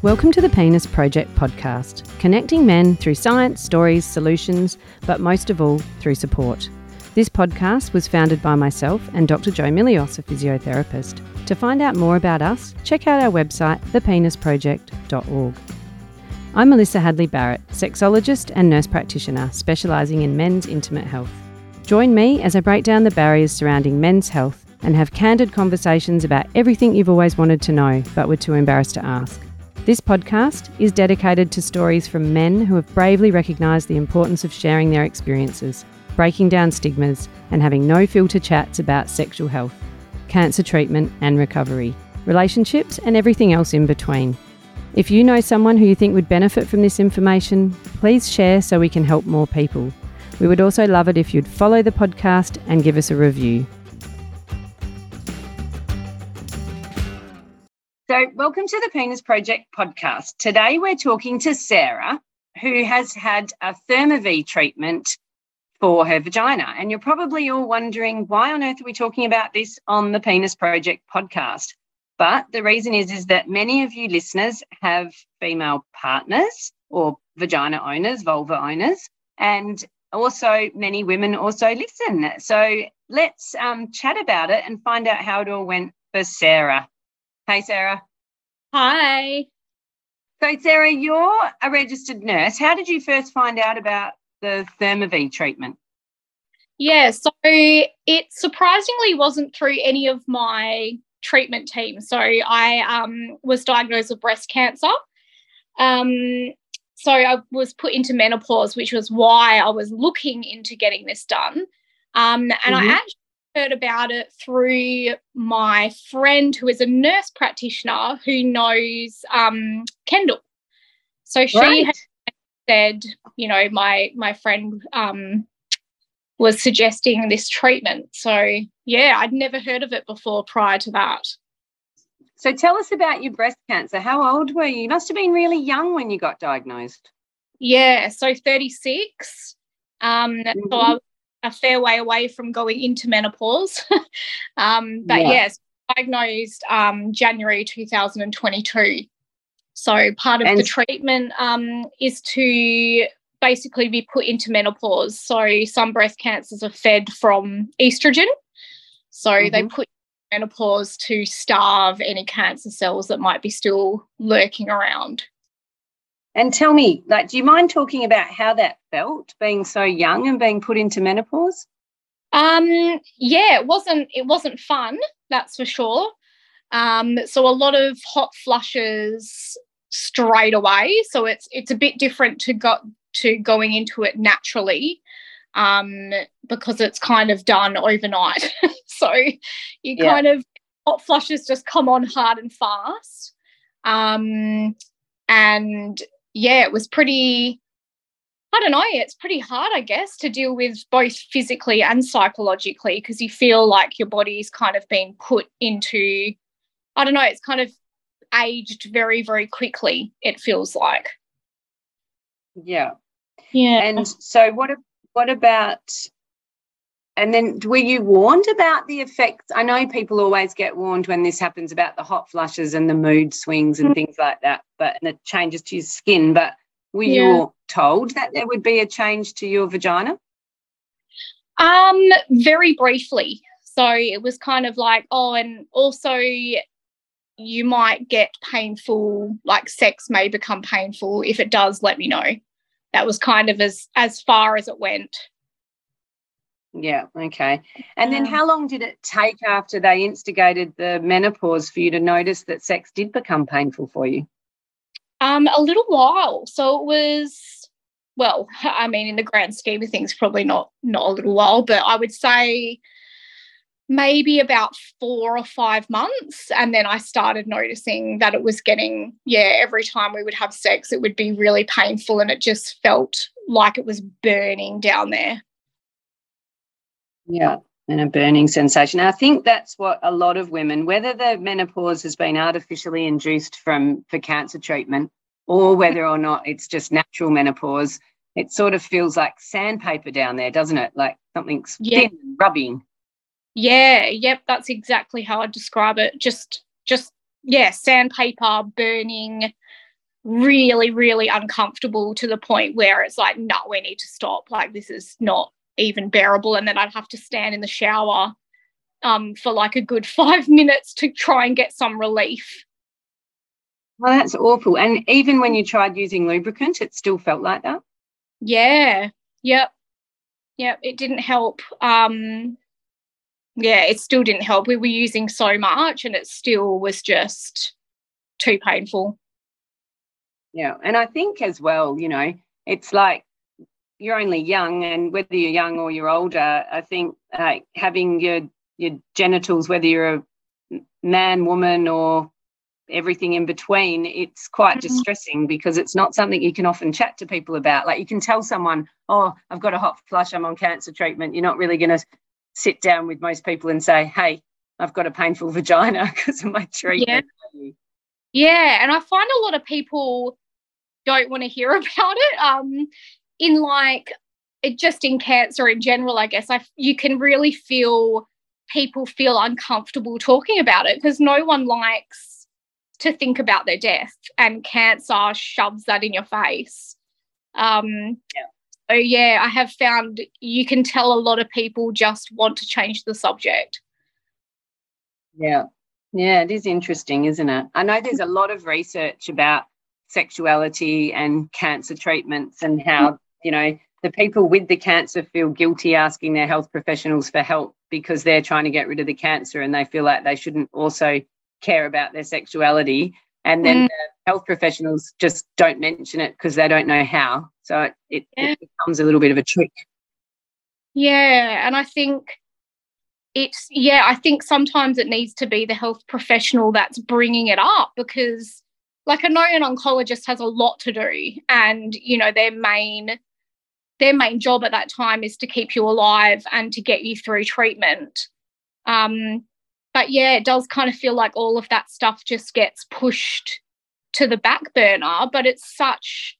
Welcome to the Penis Project podcast, connecting men through science, stories, solutions, but most of all, through support. This podcast was founded by myself and Dr. Joe Milios, a physiotherapist. To find out more about us, check out our website, thepenisproject.org. I'm Melissa Hadley Barrett, sexologist and nurse practitioner specialising in men's intimate health. Join me as I break down the barriers surrounding men's health and have candid conversations about everything you've always wanted to know but were too embarrassed to ask. This podcast is dedicated to stories from men who have bravely recognised the importance of sharing their experiences, breaking down stigmas, and having no filter chats about sexual health, cancer treatment and recovery, relationships, and everything else in between. If you know someone who you think would benefit from this information, please share so we can help more people. We would also love it if you'd follow the podcast and give us a review. So, welcome to the Penis Project podcast. Today, we're talking to Sarah, who has had a ThermiVa treatment for her vagina. And you're probably all wondering why on earth are we talking about this on the Penis Project podcast? But the reason is, is that many of you listeners have female partners or vagina owners, vulva owners, and also many women also listen. So let's um, chat about it and find out how it all went for Sarah. Hey, Sarah. Hi. So, Sarah, you're a registered nurse. How did you first find out about the ThermiVa treatment? Yeah, so it surprisingly wasn't through any of my treatment team. So I um, was diagnosed with breast cancer. Um, so I was put into menopause, which was why I was looking into getting this done. Um, and mm-hmm. I actually heard about it through my friend who is a nurse practitioner who knows um, Kendall. So she right. said, you know, my my friend um, was suggesting this treatment. So yeah, I'd never heard of it before prior to that. So tell us about your breast cancer. How old were you? You must have been really young when you got diagnosed. Yeah, so 36. Um, mm-hmm. So I was a fair way away from going into menopause. um, but yeah. yes, diagnosed um, January 2022. So part of and- the treatment um, is to basically be put into menopause. So some breast cancers are fed from estrogen. So mm-hmm. they put menopause to starve any cancer cells that might be still lurking around. And tell me, like, do you mind talking about how that felt being so young and being put into menopause? Um, yeah, it wasn't it wasn't fun, that's for sure. Um, so a lot of hot flushes straight away. So it's it's a bit different to got to going into it naturally um, because it's kind of done overnight. so you yeah. kind of hot flushes just come on hard and fast. Um, and yeah, it was pretty, I don't know, it's pretty hard, I guess, to deal with both physically and psychologically because you feel like your body's kind of being put into, I don't know, it's kind of aged very, very quickly, it feels like. Yeah. Yeah. And so what what about and then were you warned about the effects? I know people always get warned when this happens about the hot flushes and the mood swings and mm-hmm. things like that, but and the changes to your skin. But were yeah. you told that there would be a change to your vagina? Um, very briefly. So it was kind of like, oh, and also you might get painful, like sex may become painful. If it does, let me know. That was kind of as as far as it went. Yeah, okay. And then how long did it take after they instigated the menopause for you to notice that sex did become painful for you? Um, a little while. So it was well, I mean, in the grand scheme of things, probably not not a little while, but I would say maybe about four or five months. And then I started noticing that it was getting, yeah, every time we would have sex, it would be really painful and it just felt like it was burning down there. Yeah, and a burning sensation. I think that's what a lot of women, whether the menopause has been artificially induced from for cancer treatment or whether or not it's just natural menopause, it sort of feels like sandpaper down there, doesn't it? Like something's yeah. thin, rubbing. Yeah, yep, that's exactly how I describe it. Just just yeah, sandpaper, burning, really, really uncomfortable to the point where it's like, no, we need to stop. Like, this is not even bearable. And then I'd have to stand in the shower um, for like a good five minutes to try and get some relief. Well, that's awful. And even when you tried using lubricant, it still felt like that? Yeah. Yep. Yep. It didn't help. Um, yeah, it still didn't help. We were using so much and it still was just too painful. Yeah. And I think as well, you know, it's like you're only young, and whether you're young or you're older, I think like having your your genitals, whether you're a man, woman, or everything in between, it's quite mm-hmm. distressing because it's not something you can often chat to people about. Like you can tell someone, "Oh, I've got a hot flush. I'm on cancer treatment." You're not really going to sit down with most people and say, "Hey, I've got a painful vagina because of my treatment." Yeah. yeah, and I find a lot of people don't want to hear about it. Um, in like it just in cancer in general, I guess I you can really feel people feel uncomfortable talking about it because no one likes to think about their death, and cancer shoves that in your face. Um, yeah. So yeah, I have found you can tell a lot of people just want to change the subject. Yeah. Yeah, it is interesting, isn't it? I know there's a lot of research about sexuality and cancer treatments and how, you know, the people with the cancer feel guilty asking their health professionals for help because they're trying to get rid of the cancer and they feel like they shouldn't also care about their sexuality. And then mm. the health professionals just don't mention it because they don't know how. So it, it, yeah. it becomes a little bit of a trick. Yeah. And I think it's, yeah, I think sometimes it needs to be the health professional that's bringing it up because like I know an oncologist has a lot to do and you know their main their main job at that time is to keep you alive and to get you through treatment. Um, but yeah, it does kind of feel like all of that stuff just gets pushed to the back burner. But it's such,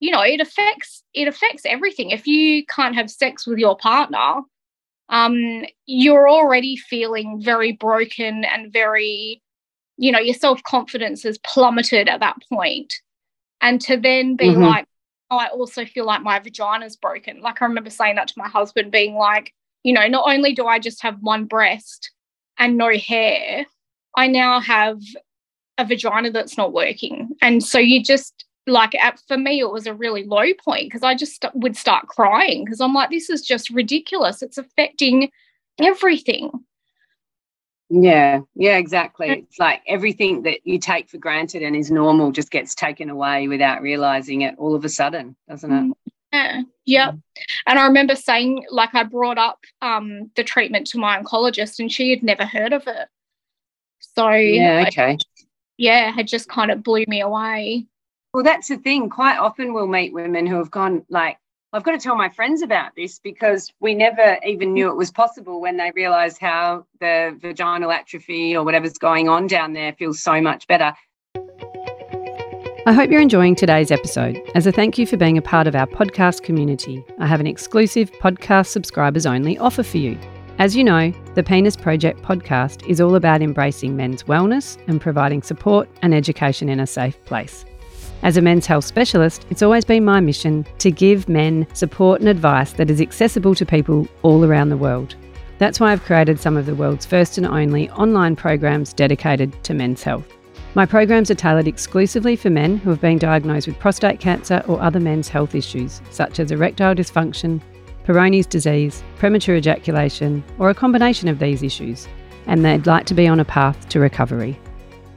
you know, it affects it affects everything. If you can't have sex with your partner, um, you're already feeling very broken and very you know your self-confidence is plummeted at that point and to then be mm-hmm. like oh, i also feel like my vagina's broken. Like i remember saying that to my husband being like you know not only do i just have one breast and no hair i now have a vagina that's not working. And so you just like at, for me it was a really low point because i just st- would start crying because i'm like this is just ridiculous. It's affecting everything yeah, yeah, exactly. It's like everything that you take for granted and is normal just gets taken away without realizing it all of a sudden, doesn't it? Mm, yeah, yeah. And I remember saying, like, I brought up um, the treatment to my oncologist and she had never heard of it. So, yeah, okay. yeah, had just kind of blew me away. Well, that's the thing. Quite often we'll meet women who have gone, like, I've got to tell my friends about this because we never even knew it was possible when they realised how the vaginal atrophy or whatever's going on down there feels so much better. I hope you're enjoying today's episode. As a thank you for being a part of our podcast community, I have an exclusive podcast subscribers only offer for you. As you know, the Penis Project podcast is all about embracing men's wellness and providing support and education in a safe place. As a men's health specialist, it's always been my mission to give men support and advice that is accessible to people all around the world. That's why I've created some of the world's first and only online programs dedicated to men's health. My programs are tailored exclusively for men who have been diagnosed with prostate cancer or other men's health issues, such as erectile dysfunction, Peyronie's disease, premature ejaculation, or a combination of these issues, and they'd like to be on a path to recovery.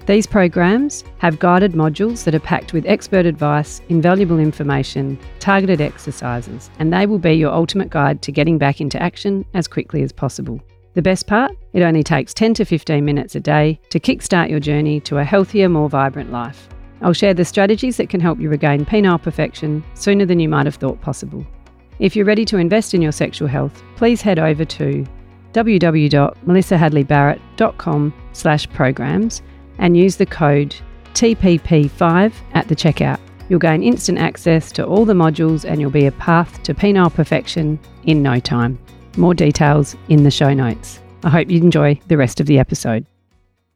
These programs have guided modules that are packed with expert advice, invaluable information, targeted exercises, and they will be your ultimate guide to getting back into action as quickly as possible. The best part? It only takes 10 to 15 minutes a day to kickstart your journey to a healthier, more vibrant life. I'll share the strategies that can help you regain penile perfection sooner than you might have thought possible. If you're ready to invest in your sexual health, please head over to www.melissahadleybarrett.com slash programs and use the code TPP5 at the checkout. You'll gain instant access to all the modules and you'll be a path to penile perfection in no time. More details in the show notes. I hope you enjoy the rest of the episode.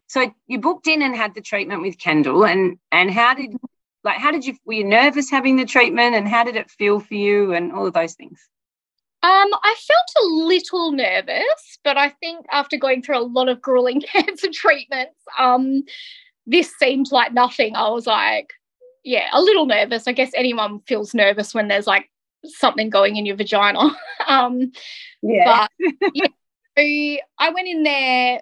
So you booked in and had the treatment with Kendall and and how did like how did you were you nervous having the treatment and how did it feel for you and all of those things? Um, I felt a little nervous, but I think after going through a lot of grueling cancer treatments, um, this seemed like nothing. I was like, yeah, a little nervous. I guess anyone feels nervous when there's like something going in your vagina. um, yeah. But yeah, I went in there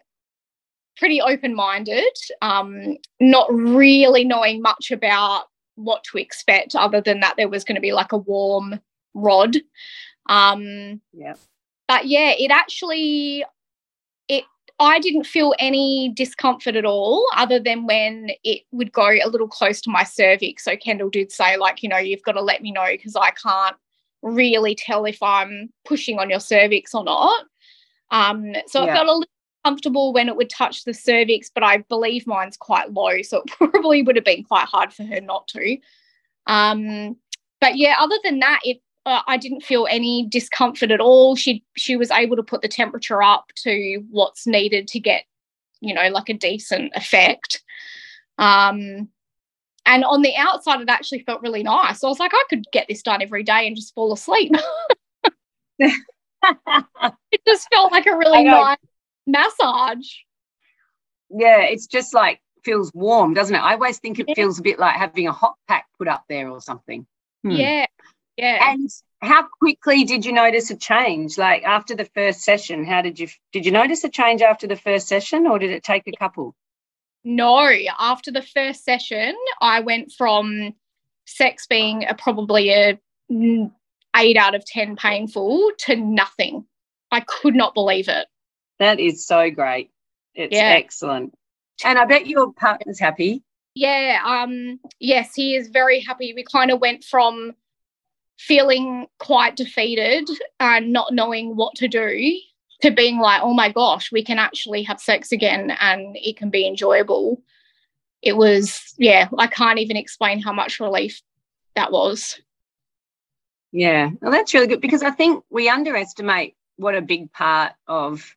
pretty open minded, um, not really knowing much about what to expect, other than that there was going to be like a warm rod. Um, yeah. But yeah, it actually, it I didn't feel any discomfort at all, other than when it would go a little close to my cervix. So Kendall did say, like, you know, you've got to let me know because I can't really tell if I'm pushing on your cervix or not. Um, so yeah. I felt a little comfortable when it would touch the cervix, but I believe mine's quite low, so it probably would have been quite hard for her not to. Um, but yeah, other than that, it uh, I didn't feel any discomfort at all. She she was able to put the temperature up to what's needed to get, you know, like a decent effect. Um, and on the outside, it actually felt really nice. So I was like, I could get this done every day and just fall asleep. it just felt like a really nice massage. Yeah, it's just like feels warm, doesn't it? I always think it yeah. feels a bit like having a hot pack put up there or something. Hmm. Yeah. Yeah. And how quickly did you notice a change? Like after the first session, how did you did you notice a change after the first session or did it take a couple? No, after the first session, I went from sex being a, probably a eight out of 10 painful to nothing. I could not believe it. That is so great. It's yeah. excellent. And I bet your partner's happy. Yeah, um, yes, he is very happy. We kind of went from feeling quite defeated and not knowing what to do to being like, oh my gosh, we can actually have sex again and it can be enjoyable. It was, yeah, I can't even explain how much relief that was. Yeah, well, that's really good because I think we underestimate what a big part of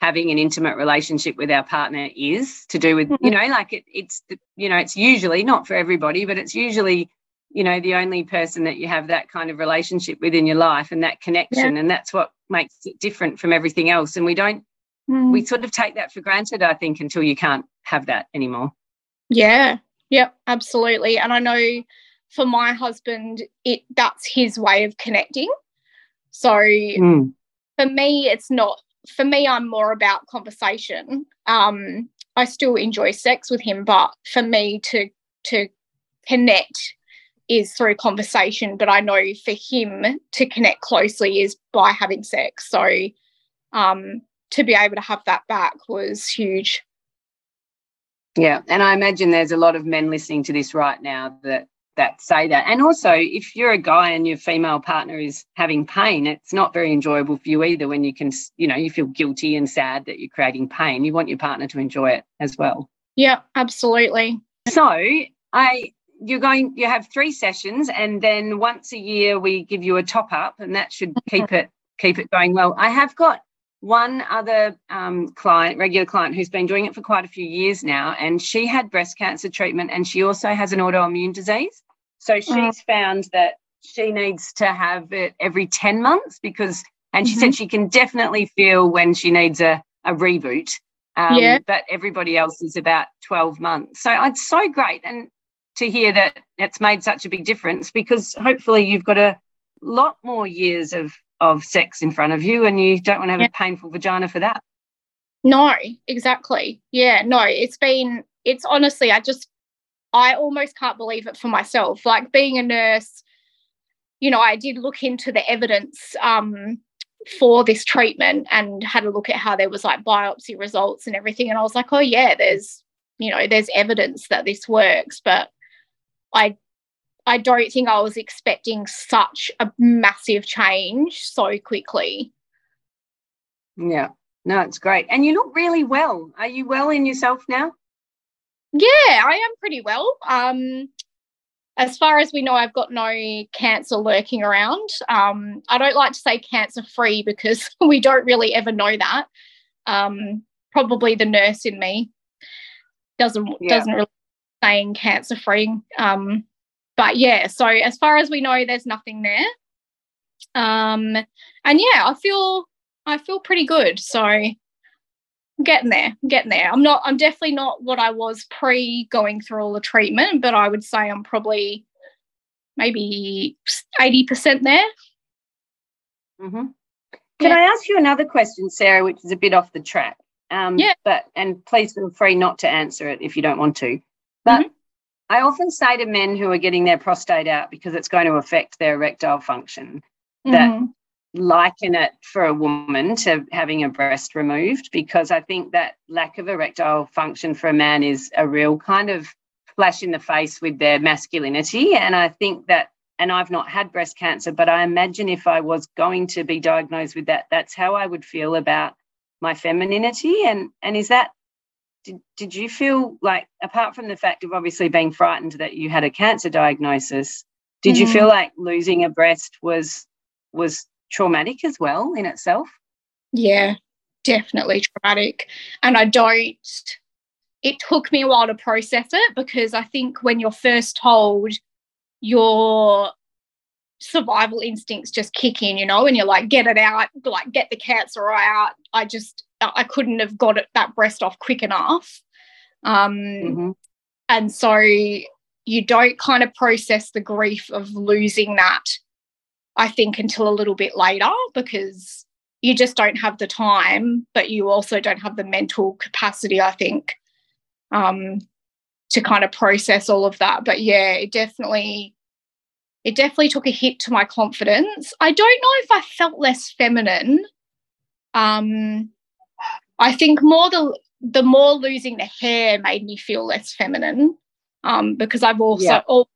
having an intimate relationship with our partner is to do with, you mm-hmm. know, like it, it's, you know, it's usually not for everybody, but it's usually, you know, the only person that you have that kind of relationship with in your life and that connection. Yeah. And that's what makes it different from everything else. And we don't, mm. we sort of take that for granted, I think, until you can't have that anymore. Yeah. Yep. Absolutely. And I know for my husband, it that's his way of connecting. So mm. for me, it's not. For me, I'm more about conversation. Um, I still enjoy sex with him, but for me to to connect is through conversation. But I know for him to connect closely is by having sex. So um, to be able to have that back was huge. Yeah, and I imagine there's a lot of men listening to this right now that that say that. And also, if you're a guy and your female partner is having pain, it's not very enjoyable for you either when you can, you know, you feel guilty and sad that you're creating pain. You want your partner to enjoy it as well. Yeah, absolutely. So, I you're going you have three sessions and then once a year we give you a top up and that should keep it keep it going well. I have got one other um, client, regular client, who's been doing it for quite a few years now, and she had breast cancer treatment and she also has an autoimmune disease. So she's mm. found that she needs to have it every 10 months because, and she mm-hmm. said she can definitely feel when she needs a, a reboot. Um, yeah. But everybody else is about 12 months. So it's so great. And to hear that it's made such a big difference because hopefully you've got a lot more years of of sex in front of you and you don't want to have yeah. a painful vagina for that. No, exactly. Yeah, no, it's been, it's honestly, I just, I almost can't believe it for myself. Like being a nurse, you know, I did look into the evidence um, for this treatment and had a look at how there was like biopsy results and everything. And I was like, oh, yeah, there's, you know, there's evidence that this works. But I I don't think I was expecting such a massive change so quickly. Yeah, no, it's great. And you look really well. Are you well in yourself now? Yeah, I am pretty well. Um, as far as we know, I've got no cancer lurking around. Um, I don't like to say cancer free because we don't really ever know that. Um, probably the nurse in me doesn't yeah. doesn't really saying cancer free. Um, but yeah, so as far as we know, there's nothing there. Um, and yeah, I feel I feel pretty good. So I'm getting there, I'm getting there. I'm not. I'm definitely not what I was pre going through all the treatment, but I would say I'm probably maybe eighty percent there. Mm-hmm. Can yeah. I ask you another question, Sarah, which is a bit off the track? Um, yeah. But and please feel free not to answer it if you don't want to. But mm-hmm. I often say to men who are getting their prostate out because it's going to affect their erectile function that mm-hmm. liken it for a woman to having a breast removed because I think that lack of erectile function for a man is a real kind of flash in the face with their masculinity. And I think that, and I've not had breast cancer, but I imagine if I was going to be diagnosed with that, that's how I would feel about my femininity. And and is that did, did you feel like apart from the fact of obviously being frightened that you had a cancer diagnosis did mm. you feel like losing a breast was was traumatic as well in itself? Yeah definitely traumatic. And i don't it took me a while to process it because i think when you're first told your survival instincts just kick in you know and you're like get it out like get the cancer out. I just I couldn't have got it, that breast off quick enough. Um, mm-hmm. And so you don't kind of process the grief of losing that, I think, until a little bit later because you just don't have the time, but you also don't have the mental capacity, I think, um, to kind of process all of that. But yeah, it definitely it definitely took a hit to my confidence. I don't know if I felt less feminine. Um, I think more the the more losing the hair made me feel less feminine um, because I've also yeah. all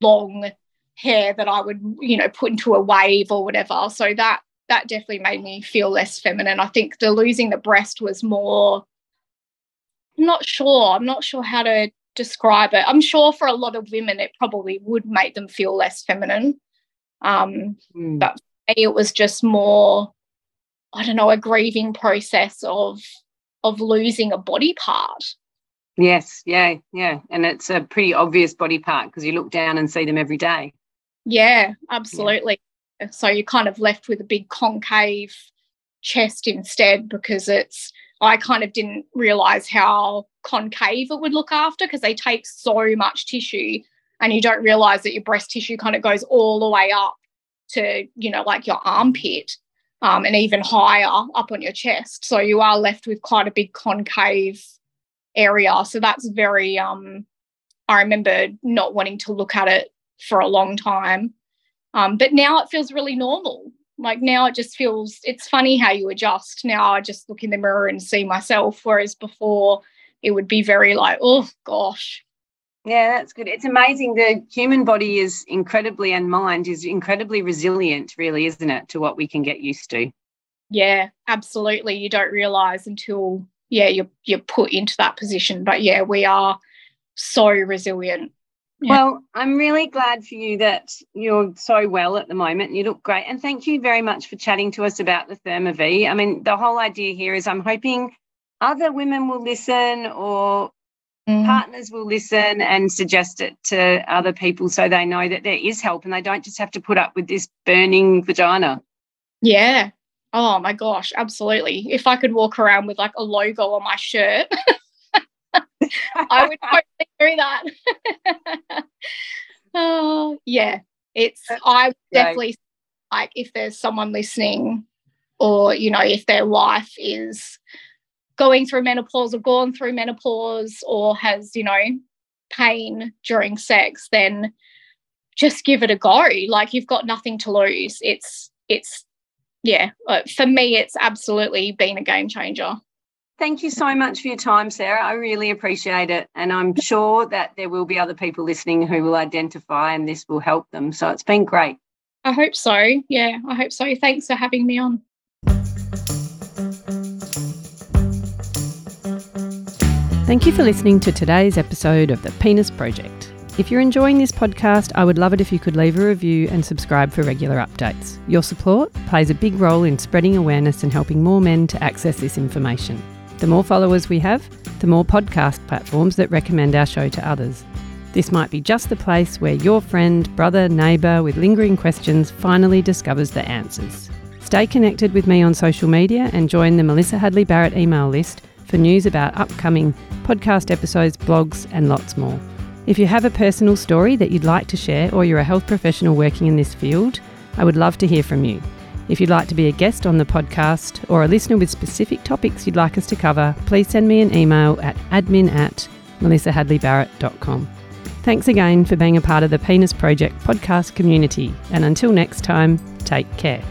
long hair that I would you know put into a wave or whatever. So that that definitely made me feel less feminine. I think the losing the breast was more. I'm not sure. I'm not sure how to describe it. I'm sure for a lot of women it probably would make them feel less feminine. Um, mm. But it was just more I don't know, a grieving process of of losing a body part. Yes, yeah, yeah. And it's a pretty obvious body part because you look down and see them every day. Yeah, absolutely. Yeah. So you're kind of left with a big concave chest instead because it's I kind of didn't realize how concave it would look after because they take so much tissue and you don't realize that your breast tissue kind of goes all the way up to, you know, like your armpit um, and even higher up on your chest. So you are left with quite a big concave area. So that's very, um, I remember not wanting to look at it for a long time. Um, but now it feels really normal. Like now it just feels, it's funny how you adjust. Now I just look in the mirror and see myself, whereas before it would be very like, oh gosh, yeah, that's good. It's amazing. The human body is incredibly, and mind is incredibly resilient, really, isn't it, to what we can get used to? Yeah, absolutely. You don't realize until, yeah, you're, you're put into that position. But yeah, we are so resilient. Yeah. Well, I'm really glad for you that you're so well at the moment. You look great. And thank you very much for chatting to us about the ThermiVa. I mean, the whole idea here is I'm hoping other women will listen or Mm. Partners will listen and suggest it to other people so they know that there is help and they don't just have to put up with this burning vagina. Yeah. Oh my gosh, absolutely. If I could walk around with like a logo on my shirt, I would totally do that. oh, yeah. It's, I definitely like if there's someone listening or, you know, if their wife is going through menopause or gone through menopause or has, you know, pain during sex, then just give it a go. Like you've got nothing to lose. It's, it's, yeah, uh, for me, it's absolutely been a game changer. Thank you so much for your time, Sarah. I really appreciate it. And I'm sure that there will be other people listening who will identify and this will help them. So it's been great. I hope so. Yeah, I hope so. Thanks for having me on. Thank you for listening to today's episode of The Penis Project. If you're enjoying this podcast, I would love it if you could leave a review and subscribe for regular updates. Your support plays a big role in spreading awareness and helping more men to access this information. The more followers we have, the more podcast platforms that recommend our show to others. This might be just the place where your friend, brother, neighbour with lingering questions finally discovers the answers. Stay connected with me on social media and join the Melissa Hadley Barrett email list for news about upcoming podcast episodes, blogs, and lots more. If you have a personal story that you'd like to share or you're a health professional working in this field, I would love to hear from you. If you'd like to be a guest on the podcast or a listener with specific topics you'd like us to cover, please send me an email at admin at melissahadleybarrett.com. Thanks again for being a part of the Penis Project podcast community, and until next time, take care.